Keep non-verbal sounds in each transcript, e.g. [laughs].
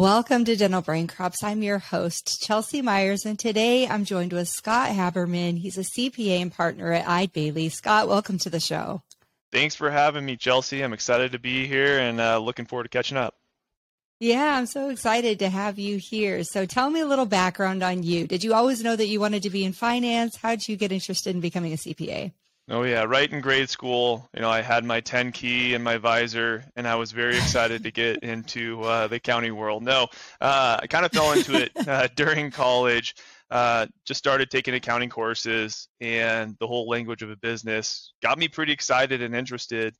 Welcome to Dental Brain Crops. I'm your host, Chelsea Myers, and today I'm joined with Scott Haberman. He's a CPA and partner at Eide Bailey. Scott, welcome to the show. Thanks for having me, Chelsea. I'm excited to be here and uh, looking forward to catching up. Yeah, I'm so excited to have you here. So tell me a little background on you. Did you always know that you wanted to be in finance? How did you get interested in becoming a CPA? Oh yeah, right in grade school, you know, I had my 10 key and my visor, and I was very excited to get [laughs] into uh, the accounting world. No, uh, I kind of fell into it [laughs] uh, during college. Uh, just started taking accounting courses, and the whole language of a business got me pretty excited and interested,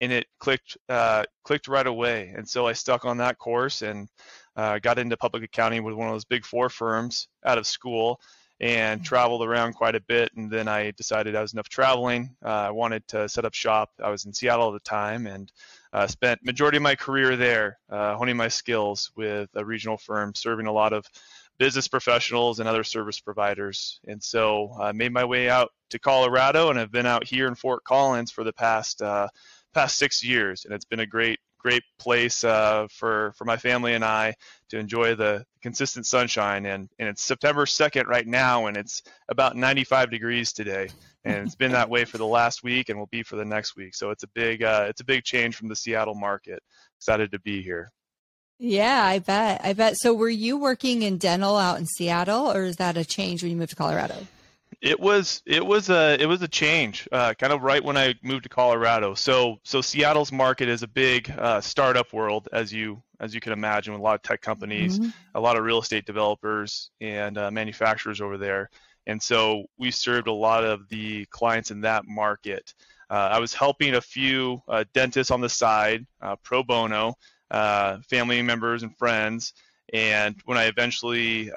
and it clicked uh, clicked right away. And so I stuck on that course and uh, got into public accounting with one of those big four firms out of school and traveled around quite a bit. And then I decided I was enough traveling. Uh, I wanted to set up shop. I was in Seattle at the time and uh, spent majority of my career there, uh, honing my skills with a regional firm, serving a lot of business professionals and other service providers. And so I made my way out to Colorado, and I've been out here in Fort Collins for the past uh, past six years, and it's been a great great place uh, for for my family and I to enjoy the consistent sunshine. And and it's September 2nd right now, and it's about 95 degrees today, and it's been that way for the last week, and will be for the next week. So it's a big uh, it's a big change from the Seattle market. Excited to be here. Yeah, I bet. I bet. So were you working in dental out in Seattle, or is that a change when you moved to Colorado? It was it was a it was a change, uh, kind of right when I moved to Colorado. So so Seattle's market is a big uh, startup world, as you as you can imagine, with a lot of tech companies, mm-hmm. a lot of real estate developers and uh, manufacturers over there. And so we served a lot of the clients in that market. Uh, I was helping a few uh, dentists on the side, uh, pro bono, family members and friends. And when I eventually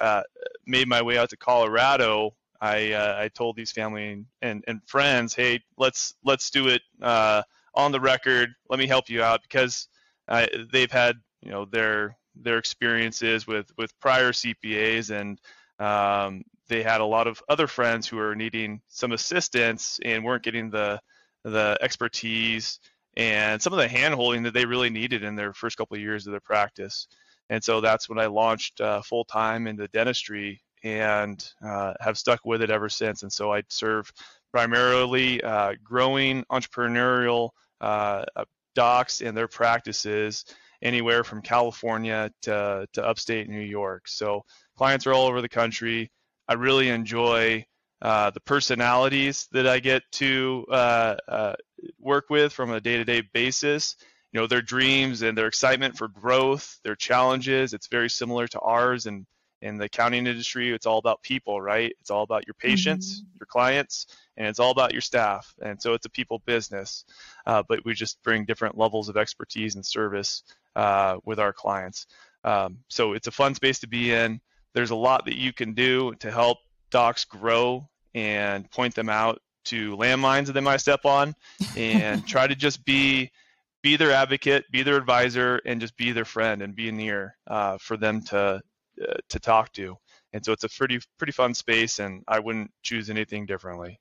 made my way out to Colorado, I uh, I told these family and, and friends, hey, let's let's do it uh, on the record. Let me help you out because uh, they've had you know their their experiences with with prior CPAs and um, they had a lot of other friends who were needing some assistance and weren't getting the the expertise and some of the handholding that they really needed in their first couple of years of their practice. And so that's when I launched uh, full time into dentistry and uh, have stuck with it ever since. And so I serve primarily uh, growing entrepreneurial uh, docs and their practices anywhere from California to, to upstate New York. So clients are all over the country. I really enjoy uh, the personalities that I get to uh, uh, work with from a day-to-day basis. You know, their dreams and their excitement for growth, their challenges. It's very similar to ours, and in the accounting industry, it's all about people, right? It's all about your patients, mm-hmm. your clients, and it's all about your staff. And so it's a people business, uh, but we just bring different levels of expertise and service uh, with our clients. Um, so it's a fun space to be in. There's a lot that you can do to help docs grow and point them out to landmines that they might step on, and [laughs] try to just be be their advocate, be their advisor, and just be their friend and be near uh, for them to uh, to talk to. And so it's a pretty pretty fun space, and I wouldn't choose anything differently.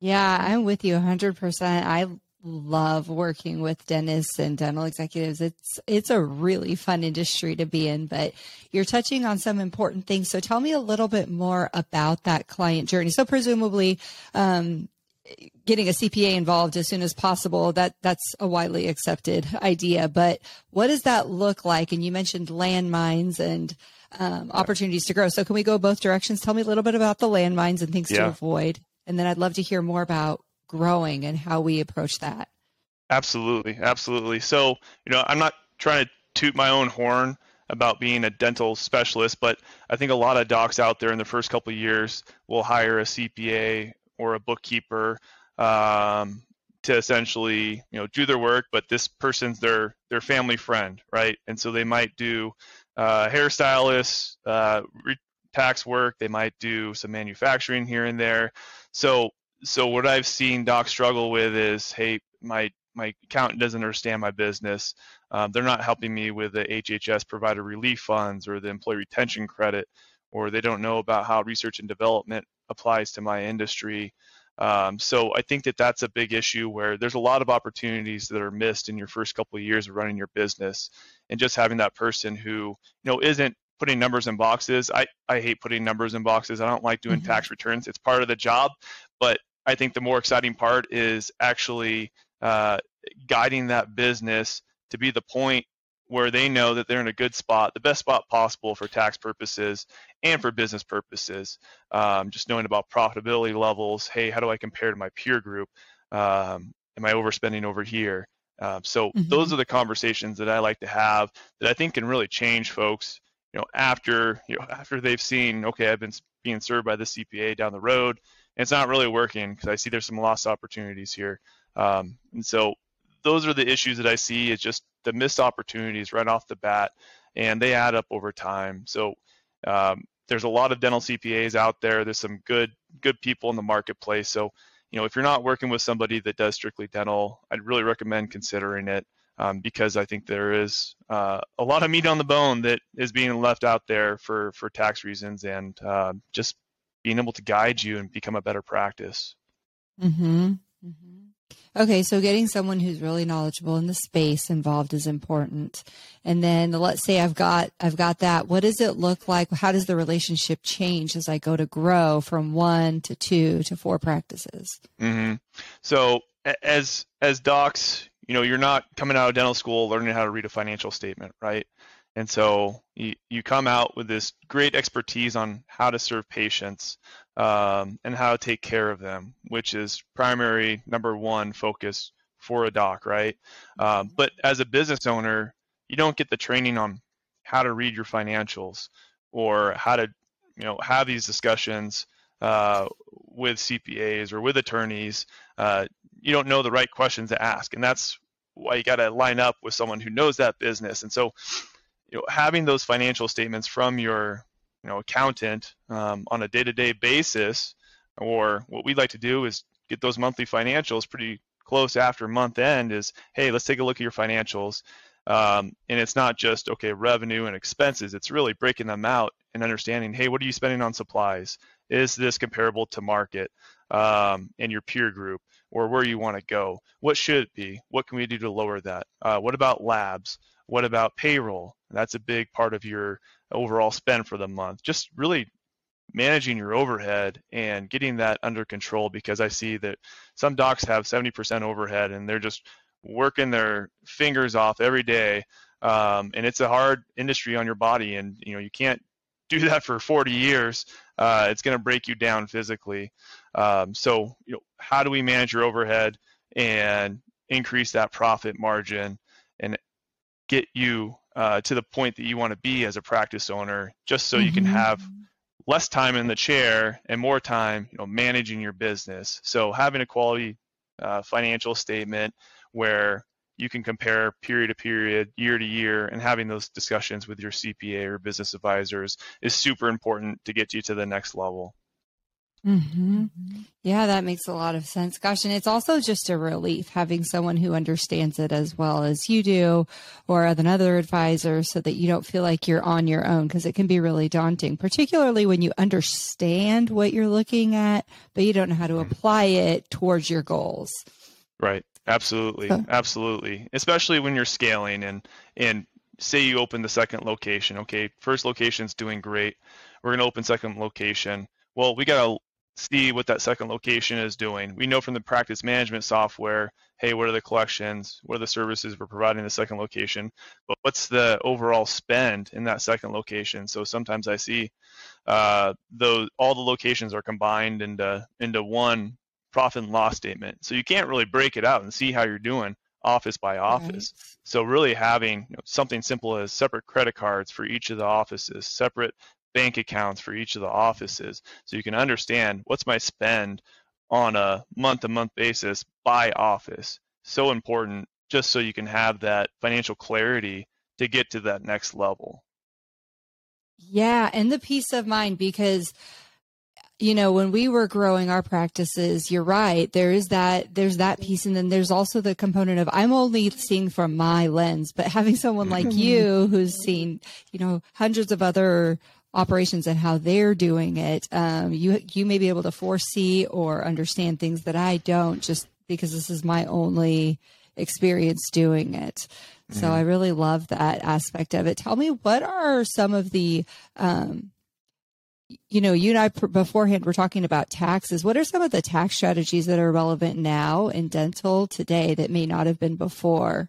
Yeah, I'm with you 100%. I love working with dentists and dental executives. It's it's a really fun industry to be in, but you're touching on some important things. So tell me a little bit more about that client journey. So presumably um, getting a CPA involved as soon as possible that that's a widely accepted idea, but what does that look like? And you mentioned landmines and um, opportunities to grow. So can we go both directions? Tell me a little bit about the landmines and things yeah. to avoid, and then I'd love to hear more about growing and how we approach that. Absolutely, absolutely. So you know, I'm not trying to toot my own horn about being a dental specialist, but I think a lot of docs out there in the first couple of years will hire a CPA or a bookkeeper um, to essentially you know do their work, but this person's their their family friend, right? And so they might do uh, hairstylists, uh, tax work. They might do some manufacturing here and there. So, so what I've seen docs struggle with is, hey, my my accountant doesn't understand my business. Um, they're not helping me with the HHS provider relief funds or the employee retention credit, or they don't know about how research and development applies to my industry. Um, so I think that that's a big issue where there's a lot of opportunities that are missed in your first couple of years of running your business, and just having that person who you know isn't putting numbers in boxes. I, I hate putting numbers in boxes. I don't like doing mm-hmm. tax returns. It's part of the job, but I think the more exciting part is actually uh, guiding that business to be the point where they know that they're in a good spot, the best spot possible for tax purposes and for business purposes. Um, just knowing about profitability levels. Hey, how do I compare to my peer group? Um, am I overspending over here? Uh, so mm-hmm. those are the conversations that I like to have that I think can really change folks. You know, after you know after they've seen, okay, I've been being served by the CPA down the road, and it's not really working because I see there's some lost opportunities here. Um, and so those are the issues that I see. It's just the missed opportunities right off the bat, and they add up over time. So um, there's a lot of dental CPAs out there. There's some good good people in the marketplace. So you know if you're not working with somebody that does strictly dental, I'd really recommend considering it. Um, because I think there is uh, a lot of meat on the bone that is being left out there for for tax reasons and uh, just being able to guide you and become a better practice. Mm-hmm. Mm-hmm. Okay, so getting someone who's really knowledgeable in the space involved is important. And then let's say I've got I've got that. What does it look like? How does the relationship change as I go to grow from one to two to four practices? Mm-hmm. So as as docs, you know, you're not coming out of dental school learning how to read a financial statement, right? And so you, you come out with this great expertise on how to serve patients um, and how to take care of them, which is primary number one focus for a doc, right? Um, but as a business owner, you don't get the training on how to read your financials or how to, you know, have these discussions uh, with CPAs or with attorneys. Uh, you don't know the right questions to ask, and that's why you got to line up with someone who knows that business. And so, you know, having those financial statements from your you know accountant um, on a day-to-day basis, or what we'd like to do is get those monthly financials pretty close after month end. Is hey, let's take a look at your financials. Um, and it's not just okay revenue and expenses. It's really breaking them out and understanding. Hey, what are you spending on supplies? Is this comparable to market um, and your peer group? or where you want to go. What should it be? What can we do to lower that? Uh, what about labs? What about payroll? That's a big part of your overall spend for the month. Just really managing your overhead and getting that under control because I see that some docs have 70% overhead and they're just working their fingers off every day. Um, and it's a hard industry on your body and you know you can't do [laughs] that for 40 years uh, it's going to break you down physically um, so you know how do we manage your overhead and increase that profit margin and get you uh, to the point that you want to be as a practice owner, just so mm-hmm. you can mm-hmm. have less time in the chair and more time, you know, managing your business. So having a quality uh, financial statement where you can compare period to period, year to year, and having those discussions with your CPA or business advisors is super important to get you to the next level. Mm-hmm. Yeah, that makes a lot of sense. Gosh, and it's also just a relief having someone who understands it as well as you do or another advisor so that you don't feel like you're on your own because it can be really daunting, particularly when you understand what you're looking at, but you don't know how to apply it towards your goals. Right. Absolutely. So. Absolutely. Especially when you're scaling and, and say you open the second location. Okay. First location's doing great. We're going to open second location well, we got to see what that second location is doing. We know from the practice management software, hey, what are the collections? What are the services we're providing the second location? But what's the overall spend in that second location? So sometimes I see uh, those all the locations are combined into into one profit and loss statement. So you can't really break it out and see how you're doing office by office. Right. So really having you know, something simple as separate credit cards for each of the offices, separate bank accounts for each of the offices so you can understand what's my spend on a month to month basis by office. So important just so you can have that financial clarity to get to that next level. Yeah, and the peace of mind because you know when we were growing our practices you're right there is that there's that piece and then there's also the component of i'm only seeing from my lens but having someone like [laughs] you who's seen you know hundreds of other operations and how they're doing it, um, you you may be able to foresee or understand things that I don't, just because this is my only experience doing it. So mm-hmm. I really love that aspect of it. Tell me, what are some of the um, you know, you and I beforehand were talking about taxes. What are some of the tax strategies that are relevant now in dental today that may not have been before?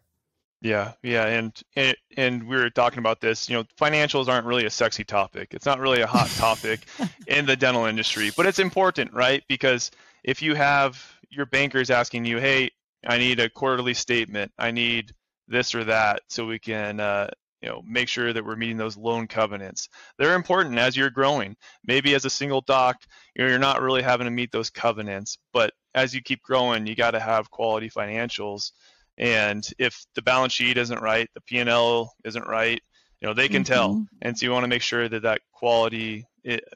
Yeah, yeah, and, and and we were talking about this. You know, financials aren't really a sexy topic. It's not really a hot [laughs] topic in the dental industry, but it's important, right? Because if you have your bankers asking you, "Hey, I need a quarterly statement. I need this or that, so we can uh, you know make sure that we're meeting those loan covenants they're important as you're growing maybe as a single doc you know, you're not really having to meet those covenants but as you keep growing you got to have quality financials and if the balance sheet isn't right the p&l isn't right you know they can mm-hmm. tell and so you want to make sure that that quality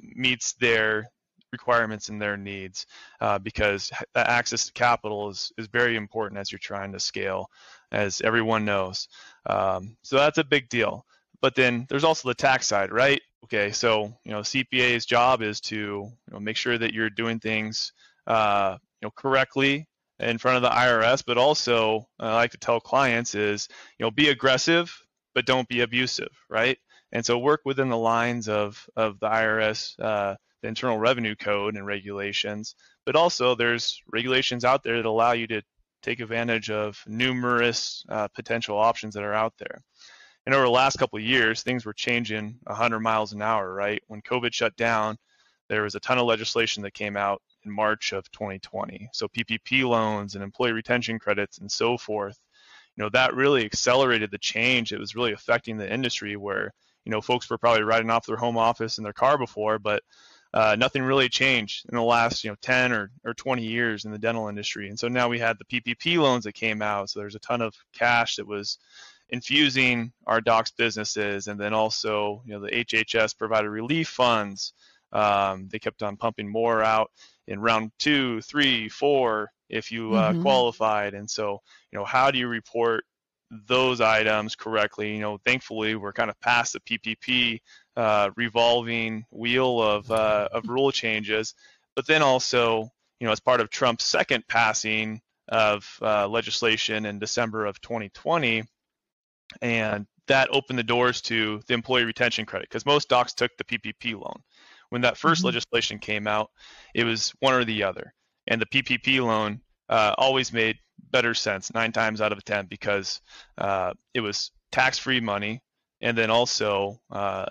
meets their requirements and their needs uh, because access to capital is, is very important as you're trying to scale as everyone knows um, so that's a big deal. But then there's also the tax side, right? Okay, so you know CPA's job is to you know, make sure that you're doing things uh, you know correctly in front of the IRS, but also I like to tell clients is you know be aggressive, but don't be abusive, right? And so work within the lines of of the IRS, uh, the Internal Revenue Code and regulations, but also there's regulations out there that allow you to take advantage of numerous uh, potential options that are out there. And over the last couple of years, things were changing 100 miles an hour, right? When COVID shut down, there was a ton of legislation that came out in March of 2020. So PPP loans and employee retention credits and so forth. You know, that really accelerated the change. It was really affecting the industry where, you know, folks were probably riding off their home office in their car before, but uh, nothing really changed in the last you know 10 or, or 20 years in the dental industry and so now we had the ppp loans that came out so there's a ton of cash that was infusing our docs businesses and then also you know the hhs provided relief funds um, they kept on pumping more out in round two three four if you uh, mm-hmm. qualified and so you know how do you report those items correctly you know thankfully we're kind of past the ppp uh, revolving wheel of uh, of rule changes. But then also, you know, as part of Trump's second passing of uh, legislation in December of 2020, and that opened the doors to the employee retention credit because most docs took the PPP loan. When that 1st mm-hmm. legislation came out, it was one or the other, and the PPP loan uh, always made better sense nine times out of ten because uh, it was tax-free money, and then also uh,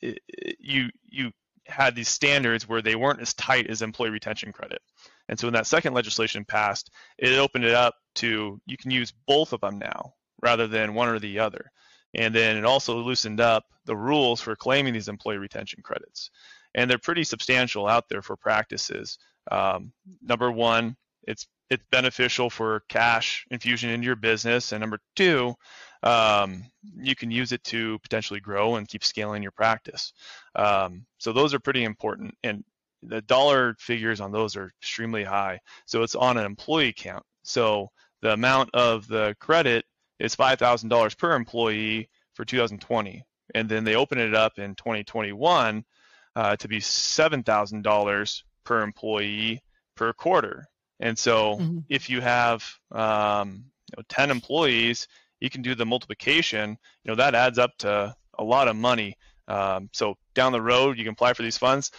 you you had these standards where they weren't as tight as employee retention credit. And so when that second legislation passed, it opened it up to you can use both of them now rather than one or the other. And then it also loosened up the rules for claiming these employee retention credits. And they're pretty substantial out there for practices. Um, number one, it's it's beneficial for cash infusion into your business. And number two, um, you can use it to potentially grow and keep scaling your practice. Um, so those are pretty important. And the dollar figures on those are extremely high. So it's on an employee count. So the amount of the credit is $5,000 per employee for 2020. And then they open it up in 2021 uh, to be $7,000 per employee per quarter. And so mm-hmm. if you have um, you know, 10 employees, you can do the multiplication. You know that adds up to a lot of money. Um, so down the road, you can apply for these funds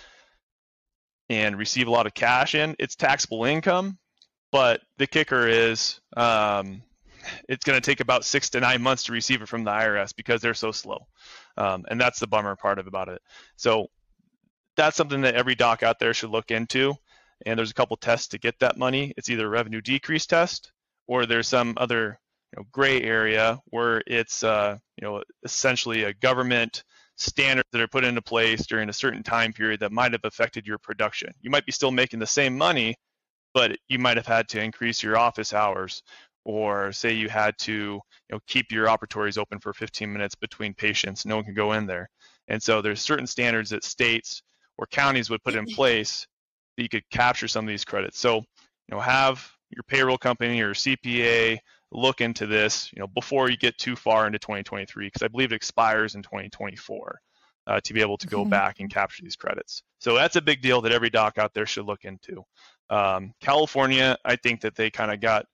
and receive a lot of cash in. It's taxable income, but the kicker is um, it's going to take about six to nine months to receive it from the IRS because they're so slow. Um, and that's the bummer part of about it. So that's something that every doc out there should look into and there's a couple tests to get that money. It's either a revenue decrease test or there's some other you know, gray area where it's uh, you know essentially a government standard that are put into place during a certain time period that might have affected your production. You might be still making the same money, but you might have had to increase your office hours or say you had to you know keep your operatories open for 15 minutes between patients no one can go in there and so there's certain standards that states or counties would put in [laughs] place that you could capture some of these credits. So, you know, have your payroll company or CPA look into this, you know, before you get too far into 2023, because I believe it expires in 2024. uh, to be able to go back and capture these credits. So that's a big deal that every doc out there should look into. Um, California, I think that they kind of got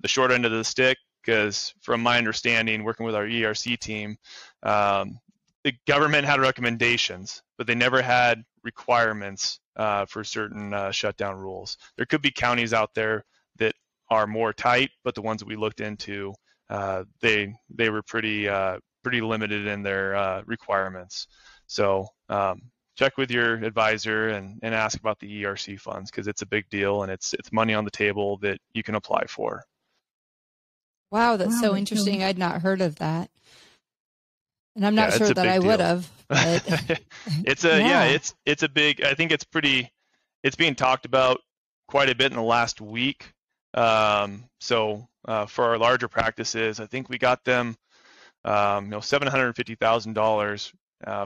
the short end of the stick because, from my understanding, working with our ERC team, um, the government had recommendations, but they never had requirements uh, for certain uh, shutdown rules. There could be counties out there that are more tight, but the ones that we looked into, uh, they they were pretty uh, pretty limited in their uh, requirements. So um, check with your advisor and, and ask about the ERC funds because it's a big deal and it's it's money on the table that you can apply for. Wow, that's wow, so interesting. I'd not heard of that. And I'm not yeah, sure that I would have. [laughs] [laughs] it's a yeah. yeah, it's it's a big I think it's pretty it's being talked about quite a bit in the last week. Um, so uh, for our larger practices, I think we got them um, you know seven hundred fifty thousand uh, dollars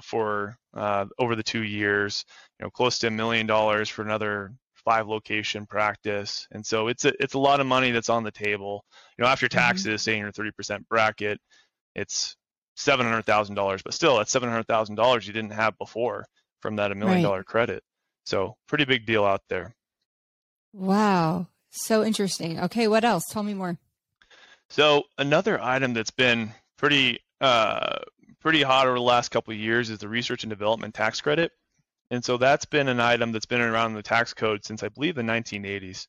for uh, over the two years. You know, close to a million dollars for another five location practice, and so it's a it's a lot of money that's on the table. You know, after mm-hmm. taxes, mm-hmm. saying your thirty percent bracket, it's seven hundred thousand dollars, but still that's seven hundred thousand dollars you didn't have before from that a million dollar credit. So pretty big deal out there. Wow. So interesting. Okay, what else? Tell me more. So another item that's been pretty uh, pretty hot over the last couple of years is the research and development tax credit. And so that's been an item that's been around the tax code since I believe the 1980s.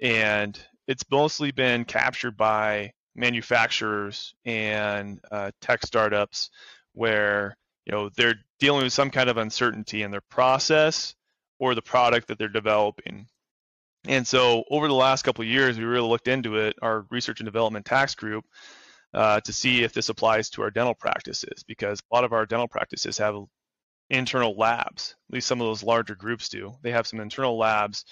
And it's mostly been captured by manufacturers and uh, tech startups where you know they're dealing with some kind of uncertainty in their process or the product that they're developing. And so over the last couple of years, we really looked into it, our research and development tax group, uh, to see if this applies to our dental practices because a lot of our dental practices have internal labs. At least some of those larger groups do. They have some internal labs,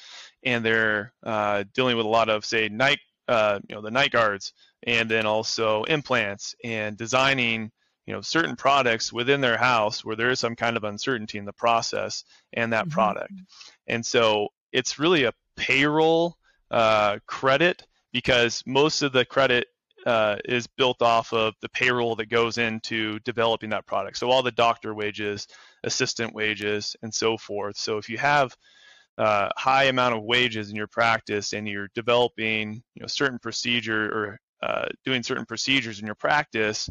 and they're uh, dealing with a lot of, say, night, uh, you know, the night guards, and then also implants and designing, you know, certain products within their house where there is some kind of uncertainty in the process and that mm-hmm. product. And so it's really a payroll uh, credit because most of the credit uh, is built off of the payroll that goes into developing that product. So all the doctor wages, assistant wages, and so forth. So if you have a uh, high amount of wages in your practice and you're developing, you know, certain procedure or uh, doing certain procedures in your practice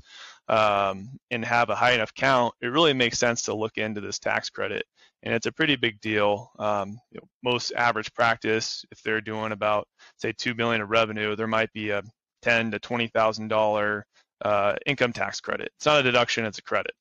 um, and have a high enough count, it really makes sense to look into this tax credit. And it's a pretty big deal. Um, you know, most average practice, if they're doing about say two million of revenue, there might be a ten to twenty thousand dollar uh, income tax credit. It's not a deduction; it's a credit.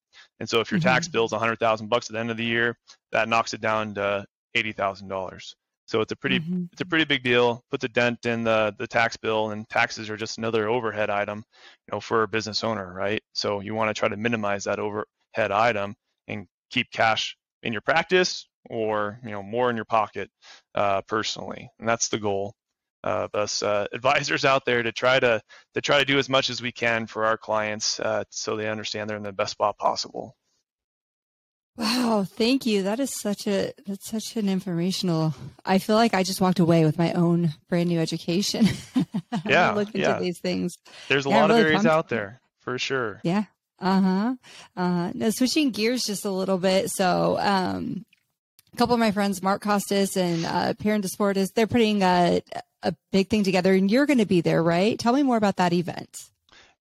And so if your mm-hmm. tax bill is a hundred thousand bucks at the end of the year, that knocks it down to eighty thousand dollars. So it's a pretty mm-hmm. it's a pretty big deal. Puts a dent in the the tax bill, and taxes are just another overhead item, you know, for a business owner, right? So you want to try to minimize that overhead item and keep cash in your practice or you know more in your pocket uh, personally, and that's the goal of us uh, [laughs] advisors out there to try to to try to do as much as we can for our clients uh, so they understand they're in the best spot possible. Wow, thank you. That is such a that's such an informational. I feel like I just walked away with my own brand new education. [laughs] yeah, look into yeah. these things. There's a yeah, lot really of areas out there for sure. Yeah. Uh huh. Uh, now switching gears just a little bit. So, um, a couple of my friends, Mark Costes and uh, Perrin Desportis, they're putting a a big thing together, and you're going to be there, right? Tell me more about that event.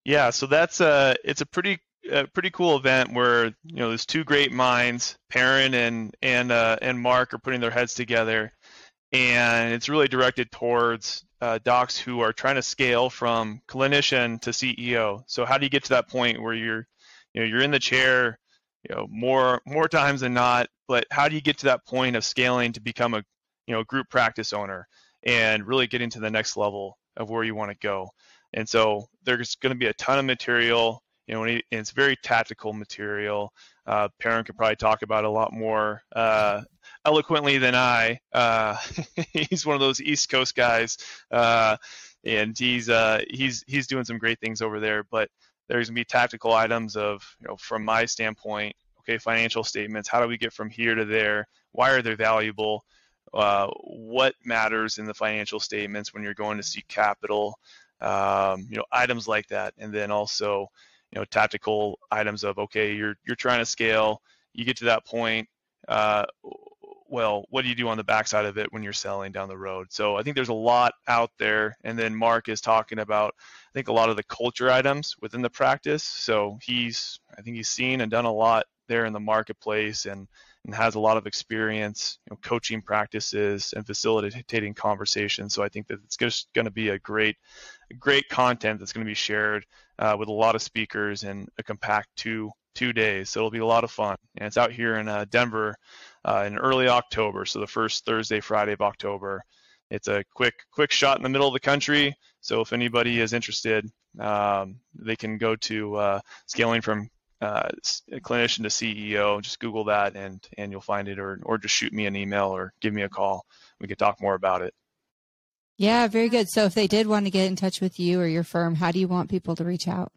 Yeah, so that's a it's a pretty a pretty cool event where you know there's two great minds, Perrin and and uh, and Mark are putting their heads together, and it's really directed towards uh, docs who are trying to scale from clinician to CEO. So how do you get to that point where you're you know you're in the chair, you know more more times than not, but how do you get to that point of scaling to become a you know group practice owner and really getting to the next level of where you want to go? And so there's going to be a ton of material you know, it's very tactical material. Uh, Perrin could probably talk about a lot more uh, eloquently than I. Uh, [laughs] he's one of those East Coast guys, uh, and he's uh, he's he's doing some great things over there. But there's gonna be tactical items of, you know, from my standpoint, okay, financial statements. How do we get from here to there? Why are they valuable? Uh, what matters in the financial statements when you're going to seek capital? Um, you know, items like that, and then also you know tactical items of okay you're you're trying to scale you get to that point, uh, well, what do you do on the backside of it when you're selling down the road? So I think there's a lot out there. And then Mark is talking about, I think, a lot of the culture items within the practice. So he's, I think he's seen and done a lot there in the marketplace and, and has a lot of experience you know, coaching practices and facilitating conversations. So I think that it's just going to be a great, great content that's going to be shared uh, with a lot of speakers in a compact two two days. So it'll be a lot of fun. And it's out here in uh, Denver uh, in early October, so the first Thursday, Friday of October. It's a quick quick shot in the middle of the country. So if anybody is interested, um, they can go to uh, scaling from uh, clinician to CEO. Just Google that and and you'll find it, or or just shoot me an email or give me a call. We could talk more about it. Yeah, very good. So if they did want to get in touch with you or your firm, how do you want people to reach out?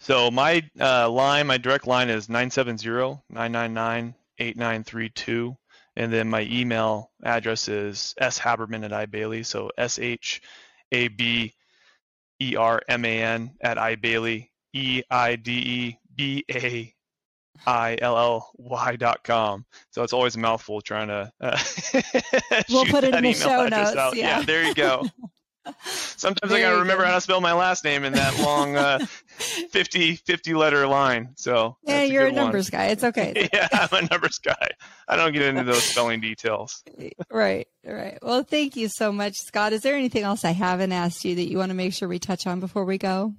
So my uh, line, my direct line is 970-999-8932. And then my email address is shaberman at iBailey. So S-H-A-B-E-R-M-A-N at iBailey, E-I-D-E-B-A I-L-L-Y dot com. So it's always a mouthful trying to uh, [laughs] We'll put it in the show notes. Yeah. yeah, there you go. [laughs] Sometimes there I gotta remember go. how to spell my last name in that long uh, [laughs] 50, 50 letter line. So yeah, you're a, a numbers one. guy. It's okay. yeah, I'm a numbers guy. I don't get into those spelling details. right, right. Well, thank you so much, Scott. Is there anything else I haven't asked you that you want to make sure we touch on before we go?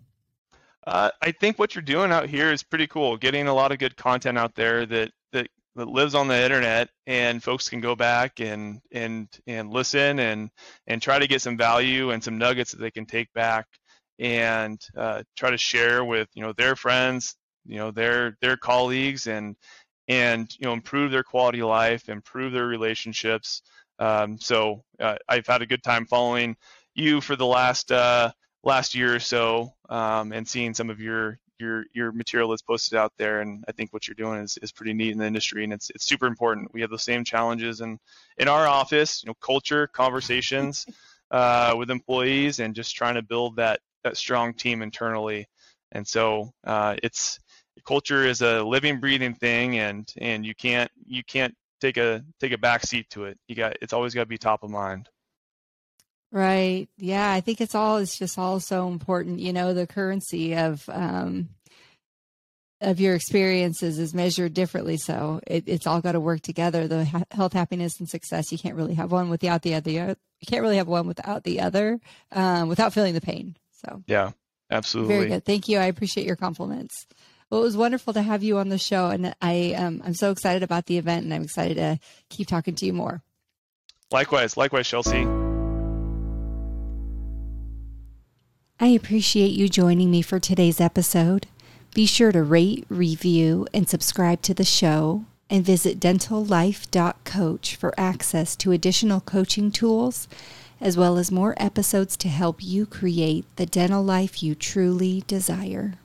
Uh, I think what you're doing out here is pretty cool. Getting a lot of good content out there that that that lives on the internet and folks can go back and and and listen and and try to get some value and some nuggets that they can take back and uh, try to share with you know their friends you know their their colleagues and and you know improve their quality of life improve their relationships um, so uh, i've had a good time following you for the last uh, last year or so um, and seeing some of your your your material that's posted out there and I think what you're doing is, is pretty neat in the industry and it's it's super important. We have the same challenges in in our office, you know, culture, conversations [laughs] uh, with employees and just trying to build that that strong team internally. And so uh, it's culture is a living breathing thing and and you can't you can't take a take a back seat to it. You got it's always got to be top of mind. Right. Yeah. I think it's all, it's just all so important. You know, the currency of, um, of your experiences is measured differently. So it, it's all got to work together. The ha- health, happiness, and success. You can't really have one without the other. You can't really have one without the other, um, without feeling the pain. So yeah, absolutely. Very good. Thank you. I appreciate your compliments. Well, it was wonderful to have you on the show, and I um, I'm so excited about the event, and I'm excited to keep talking to you more. Likewise, likewise, Chelsea. I appreciate you joining me for today's episode. Be sure to rate, review, and subscribe to the show, and visit dentallife.coach for access to additional coaching tools, as well as more episodes to help you create the dental life you truly desire.